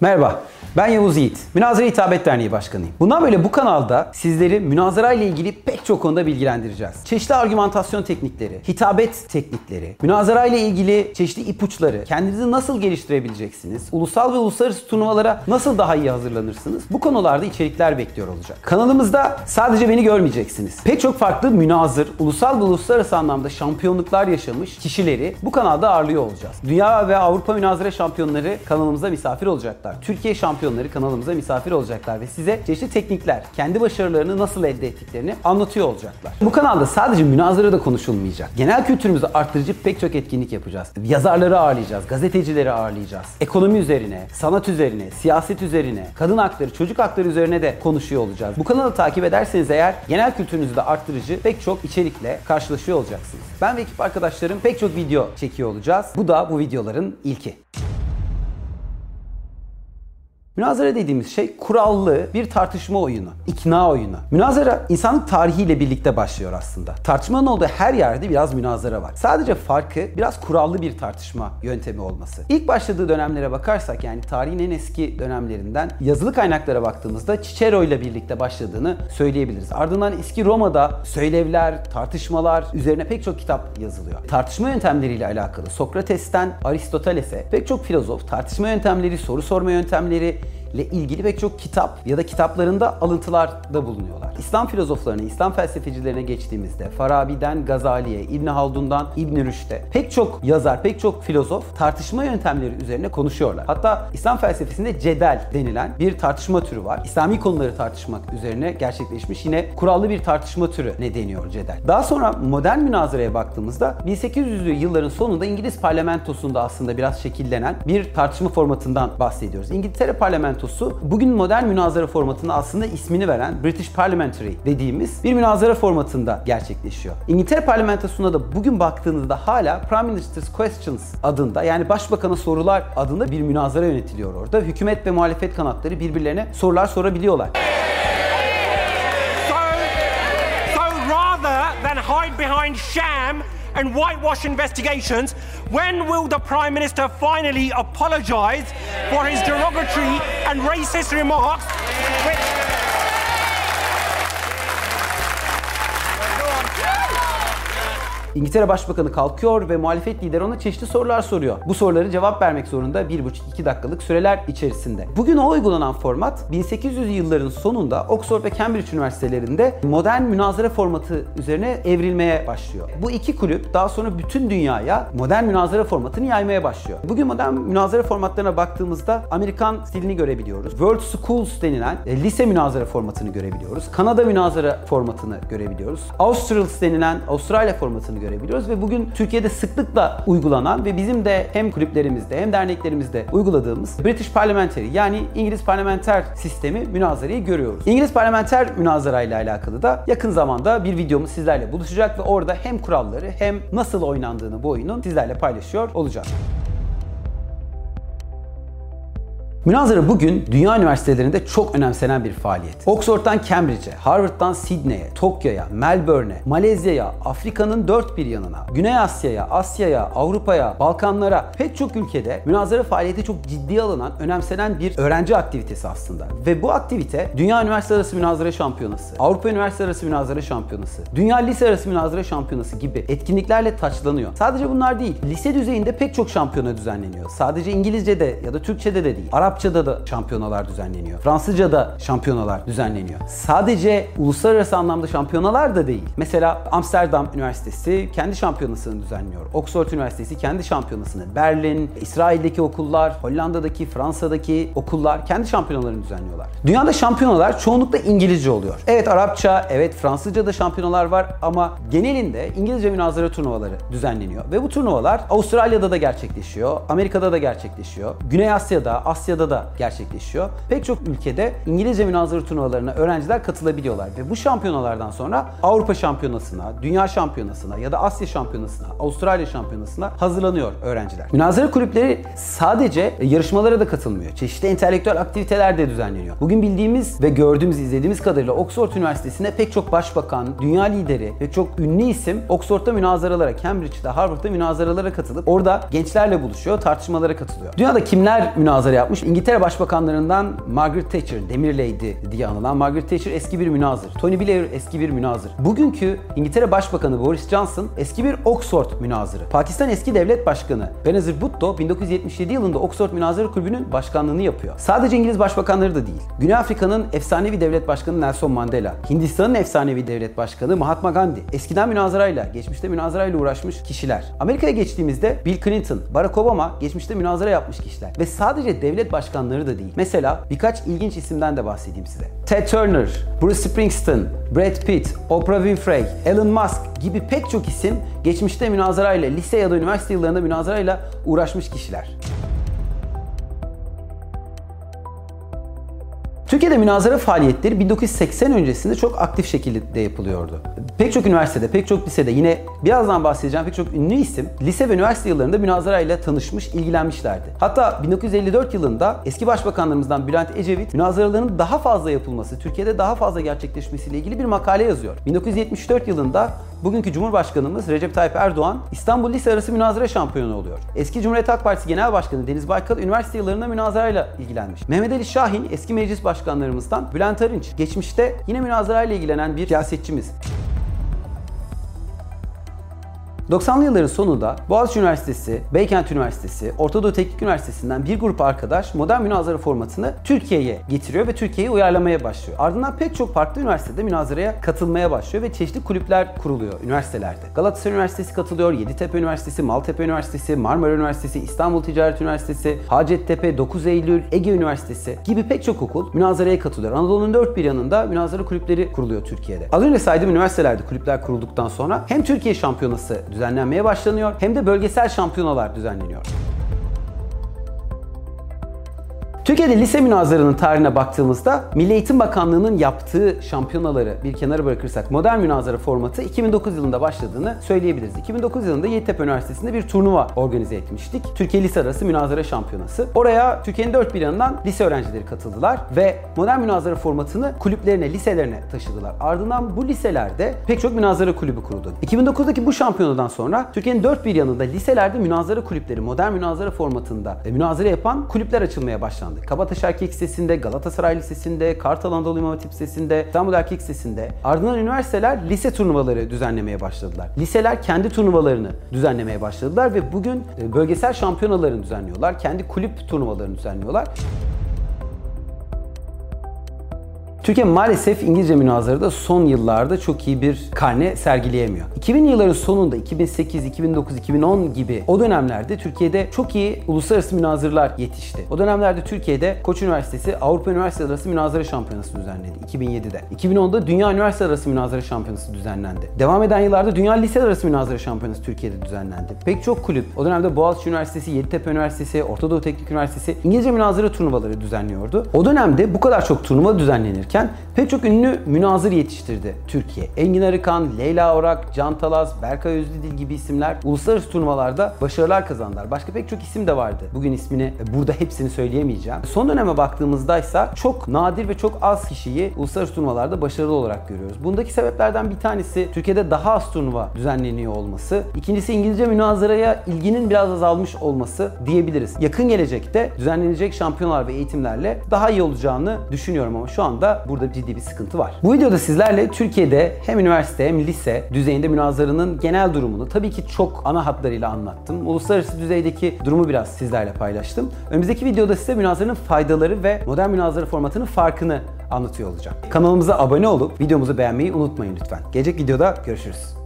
Merhaba, ben Yavuz Yiğit. Münazara Hitabet Derneği Başkanıyım. Bundan böyle bu kanalda sizleri münazara ile ilgili pek çok konuda bilgilendireceğiz. Çeşitli argümantasyon teknikleri, hitabet teknikleri, münazara ile ilgili çeşitli ipuçları, kendinizi nasıl geliştirebileceksiniz, ulusal ve uluslararası turnuvalara nasıl daha iyi hazırlanırsınız? Bu konularda içerikler bekliyor olacak. Kanalımızda sadece beni görmeyeceksiniz. Pek çok farklı münazır, ulusal ve uluslararası anlamda şampiyonluklar yaşamış kişileri bu kanalda ağırlıyor olacağız. Dünya ve Avrupa münazara şampiyonları kanalımıza misafir olacaklar. Türkiye şampiyonları kanalımıza misafir olacaklar ve size çeşitli teknikler, kendi başarılarını nasıl elde ettiklerini anlatıyor olacaklar. Bu kanalda sadece münazara da konuşulmayacak. Genel kültürümüzü arttırıcı pek çok etkinlik yapacağız. Yazarları ağırlayacağız, gazetecileri ağırlayacağız. Ekonomi üzerine, sanat üzerine, siyaset üzerine, kadın hakları, çocuk hakları üzerine de konuşuyor olacağız. Bu kanalı takip ederseniz eğer genel kültürünüzü de arttırıcı pek çok içerikle karşılaşıyor olacaksınız. Ben ve ekip arkadaşlarım pek çok video çekiyor olacağız. Bu da bu videoların ilki. Münazara dediğimiz şey kurallı bir tartışma oyunu, ikna oyunu. Münazara insanlık tarihiyle birlikte başlıyor aslında. Tartışmanın olduğu her yerde biraz münazara var. Sadece farkı biraz kurallı bir tartışma yöntemi olması. İlk başladığı dönemlere bakarsak yani tarihin en eski dönemlerinden yazılı kaynaklara baktığımızda Cicero ile birlikte başladığını söyleyebiliriz. Ardından eski Roma'da söylevler, tartışmalar üzerine pek çok kitap yazılıyor. Tartışma yöntemleriyle alakalı Sokrates'ten Aristoteles'e pek çok filozof tartışma yöntemleri, soru sorma yöntemleri, ile ilgili pek çok kitap ya da kitaplarında alıntılarda bulunuyorlar. İslam filozoflarına, İslam felsefecilerine geçtiğimizde Farabi'den Gazali'ye, İbn Haldun'dan İbn Rüşd'e pek çok yazar, pek çok filozof tartışma yöntemleri üzerine konuşuyorlar. Hatta İslam felsefesinde cedel denilen bir tartışma türü var. İslami konuları tartışmak üzerine gerçekleşmiş yine kurallı bir tartışma türü ne deniyor cedel. Daha sonra modern münazaraya baktığımızda 1800'lü yılların sonunda İngiliz parlamentosunda aslında biraz şekillenen bir tartışma formatından bahsediyoruz. İngiltere parlamentosu bugün modern münazara formatında aslında ismini veren British Parliamentary dediğimiz bir münazara formatında gerçekleşiyor. İngiltere parlamentosunda da bugün baktığınızda hala Prime Minister's Questions adında yani Başbakan'a sorular adında bir münazara yönetiliyor orada. Hükümet ve muhalefet kanatları birbirlerine sorular sorabiliyorlar. Hide behind sham and whitewash investigations, when will the Prime Minister finally apologise for his derogatory and racist remarks? Which İngiltere Başbakanı kalkıyor ve muhalefet lideri ona çeşitli sorular soruyor. Bu soruları cevap vermek zorunda 1,5-2 dakikalık süreler içerisinde. Bugün o uygulanan format 1800'lü yılların sonunda Oxford ve Cambridge üniversitelerinde modern münazara formatı üzerine evrilmeye başlıyor. Bu iki kulüp daha sonra bütün dünyaya modern münazara formatını yaymaya başlıyor. Bugün modern münazara formatlarına baktığımızda Amerikan stilini görebiliyoruz. World Schools denilen e, lise münazara formatını görebiliyoruz. Kanada münazara formatını görebiliyoruz. Australs denilen Avustralya formatını görebiliyoruz ve bugün Türkiye'de sıklıkla uygulanan ve bizim de hem kulüplerimizde hem derneklerimizde uyguladığımız British Parliamentary yani İngiliz parlamenter sistemi münazarayı görüyoruz. İngiliz parlamenter münazara ile alakalı da yakın zamanda bir videomuz sizlerle buluşacak ve orada hem kuralları hem nasıl oynandığını bu oyunun sizlerle paylaşıyor olacağız. Münazara bugün dünya üniversitelerinde çok önemsenen bir faaliyet. Oxford'dan Cambridge'e, Harvard'dan Sydney'e, Tokyo'ya, Melbourne'e, Malezya'ya, Afrika'nın dört bir yanına, Güney Asya'ya, Asya'ya, Avrupa'ya, Balkanlara pek çok ülkede münazara faaliyeti çok ciddiye alınan, önemsenen bir öğrenci aktivitesi aslında. Ve bu aktivite Dünya Üniversite Arası Münazara Şampiyonası, Avrupa Üniversite Arası Münazara Şampiyonası, Dünya Lise Arası Münazara Şampiyonası gibi etkinliklerle taçlanıyor. Sadece bunlar değil, lise düzeyinde pek çok şampiyona düzenleniyor. Sadece İngilizce'de ya da Türkçe'de de değil. Arapçada da şampiyonalar düzenleniyor. Fransızca'da şampiyonalar düzenleniyor. Sadece uluslararası anlamda şampiyonalar da değil. Mesela Amsterdam Üniversitesi kendi şampiyonasını düzenliyor. Oxford Üniversitesi kendi şampiyonasını. Berlin, İsrail'deki okullar, Hollanda'daki, Fransa'daki okullar kendi şampiyonalarını düzenliyorlar. Dünyada şampiyonalar çoğunlukla İngilizce oluyor. Evet Arapça, evet Fransızca'da şampiyonalar var ama genelinde İngilizce münazara turnuvaları düzenleniyor. Ve bu turnuvalar Avustralya'da da gerçekleşiyor, Amerika'da da gerçekleşiyor, Güney Asya'da, Asya'da da gerçekleşiyor. Pek çok ülkede İngilizce münazara turnuvalarına öğrenciler katılabiliyorlar ve bu şampiyonalardan sonra Avrupa Şampiyonası'na, Dünya Şampiyonası'na ya da Asya Şampiyonası'na, Avustralya Şampiyonası'na hazırlanıyor öğrenciler. Münazara kulüpleri sadece yarışmalara da katılmıyor. Çeşitli entelektüel aktiviteler de düzenleniyor. Bugün bildiğimiz ve gördüğümüz, izlediğimiz kadarıyla Oxford Üniversitesi'ne pek çok başbakan, dünya lideri ve çok ünlü isim Oxford'da münazaralara, Cambridge'de, Harvard'da münazaralara katılıp orada gençlerle buluşuyor, tartışmalara katılıyor. Dünyada kimler münazara yapmış? İngiltere Başbakanlarından Margaret Thatcher, Demir Lady diye anılan Margaret Thatcher eski bir münazır. Tony Blair eski bir münazır. Bugünkü İngiltere Başbakanı Boris Johnson eski bir Oxford münazırı. Pakistan eski devlet başkanı Benazir Bhutto 1977 yılında Oxford Münazırı Kulübü'nün başkanlığını yapıyor. Sadece İngiliz başbakanları da değil. Güney Afrika'nın efsanevi devlet başkanı Nelson Mandela, Hindistan'ın efsanevi devlet başkanı Mahatma Gandhi, eskiden münazarayla, geçmişte münazarayla uğraşmış kişiler. Amerika'ya geçtiğimizde Bill Clinton, Barack Obama geçmişte münazara yapmış kişiler. Ve sadece devlet başkanları da değil. Mesela birkaç ilginç isimden de bahsedeyim size. Ted Turner, Bruce Springsteen, Brad Pitt, Oprah Winfrey, Elon Musk gibi pek çok isim geçmişte münazarayla, lise ya da üniversite yıllarında münazarayla uğraşmış kişiler. Türkiye'de münazara faaliyetleri 1980 öncesinde çok aktif şekilde yapılıyordu. Pek çok üniversitede, pek çok lisede yine birazdan bahsedeceğim pek çok ünlü isim lise ve üniversite yıllarında münazara ile tanışmış, ilgilenmişlerdi. Hatta 1954 yılında eski başbakanlarımızdan Bülent Ecevit münazaraların daha fazla yapılması, Türkiye'de daha fazla gerçekleşmesiyle ilgili bir makale yazıyor. 1974 yılında bugünkü Cumhurbaşkanımız Recep Tayyip Erdoğan İstanbul Lise Arası Münazara Şampiyonu oluyor. Eski Cumhuriyet Halk Partisi Genel Başkanı Deniz Baykal üniversite yıllarında münazarayla ilgilenmiş. Mehmet Ali Şahin eski meclis başkanlarımızdan Bülent Arınç geçmişte yine münazarayla ilgilenen bir siyasetçimiz. 90'lı yılların sonunda Boğaziçi Üniversitesi, Beykent Üniversitesi, Orta Doğu Teknik Üniversitesi'nden bir grup arkadaş modern münazara formatını Türkiye'ye getiriyor ve Türkiye'yi uyarlamaya başlıyor. Ardından pek çok farklı üniversitede münazaraya katılmaya başlıyor ve çeşitli kulüpler kuruluyor üniversitelerde. Galatasaray Üniversitesi katılıyor, Yeditepe Üniversitesi, Maltepe Üniversitesi, Marmara Üniversitesi, İstanbul Ticaret Üniversitesi, Hacettepe, 9 Eylül, Ege Üniversitesi gibi pek çok okul münazaraya katılıyor. Anadolu'nun dört bir yanında münazara kulüpleri kuruluyor Türkiye'de. Az önce saydığım üniversitelerde kulüpler kurulduktan sonra hem Türkiye şampiyonası düzenlenmeye başlanıyor hem de bölgesel şampiyonalar düzenleniyor. Türkiye'de lise münazarının tarihine baktığımızda Milli Eğitim Bakanlığı'nın yaptığı şampiyonaları bir kenara bırakırsak modern münazara formatı 2009 yılında başladığını söyleyebiliriz. 2009 yılında Yeditepe Üniversitesi'nde bir turnuva organize etmiştik. Türkiye Lise Arası Münazara Şampiyonası. Oraya Türkiye'nin dört bir yanından lise öğrencileri katıldılar ve modern münazara formatını kulüplerine, liselerine taşıdılar. Ardından bu liselerde pek çok münazara kulübü kuruldu. 2009'daki bu şampiyonadan sonra Türkiye'nin dört bir yanında liselerde münazara kulüpleri, modern münazara formatında e, münazara yapan kulüpler açılmaya başlandı. Kabataş Erkek Lisesi'nde, Galatasaray Lisesi'nde, Kartal Anadolu İmam Hatip Lisesi'nde, İstanbul Erkek Lisesi'nde. Ardından üniversiteler lise turnuvaları düzenlemeye başladılar. Liseler kendi turnuvalarını düzenlemeye başladılar ve bugün e, bölgesel şampiyonalarını düzenliyorlar. Kendi kulüp turnuvalarını düzenliyorlar. Türkiye maalesef İngilizce münazarada son yıllarda çok iyi bir karne sergileyemiyor. 2000 yılların sonunda 2008, 2009, 2010 gibi o dönemlerde Türkiye'de çok iyi uluslararası münazırlar yetişti. O dönemlerde Türkiye'de Koç Üniversitesi Avrupa Üniversiteleri Arası Münazara Şampiyonası düzenledi 2007'de. 2010'da Dünya Üniversiteleri Arası Münazara Şampiyonası düzenlendi. Devam eden yıllarda Dünya Liseler Arası Münazara Şampiyonası Türkiye'de düzenlendi. Pek çok kulüp o dönemde Boğaziçi Üniversitesi, Yeditepe Üniversitesi, Orta Doğu Teknik Üniversitesi İngilizce münazara turnuvaları düzenliyordu. O dönemde bu kadar çok turnuva düzenlenirken pek çok ünlü münazır yetiştirdi Türkiye. Engin Arıkan, Leyla Orak, Can Talaz, Berkay Özdil gibi isimler uluslararası turnuvalarda başarılar kazandılar. Başka pek çok isim de vardı. Bugün ismini burada hepsini söyleyemeyeceğim. Son döneme baktığımızda ise çok nadir ve çok az kişiyi uluslararası turnuvalarda başarılı olarak görüyoruz. Bundaki sebeplerden bir tanesi Türkiye'de daha az turnuva düzenleniyor olması. İkincisi İngilizce münazaraya ilginin biraz azalmış olması diyebiliriz. Yakın gelecekte düzenlenecek şampiyonlar ve eğitimlerle daha iyi olacağını düşünüyorum ama şu anda burada ciddi bir sıkıntı var. Bu videoda sizlerle Türkiye'de hem üniversite hem lise düzeyinde münazaranın genel durumunu tabii ki çok ana hatlarıyla anlattım. Uluslararası düzeydeki durumu biraz sizlerle paylaştım. Önümüzdeki videoda size münazaranın faydaları ve modern münazara formatının farkını anlatıyor olacağım. Kanalımıza abone olup videomuzu beğenmeyi unutmayın lütfen. Gelecek videoda görüşürüz.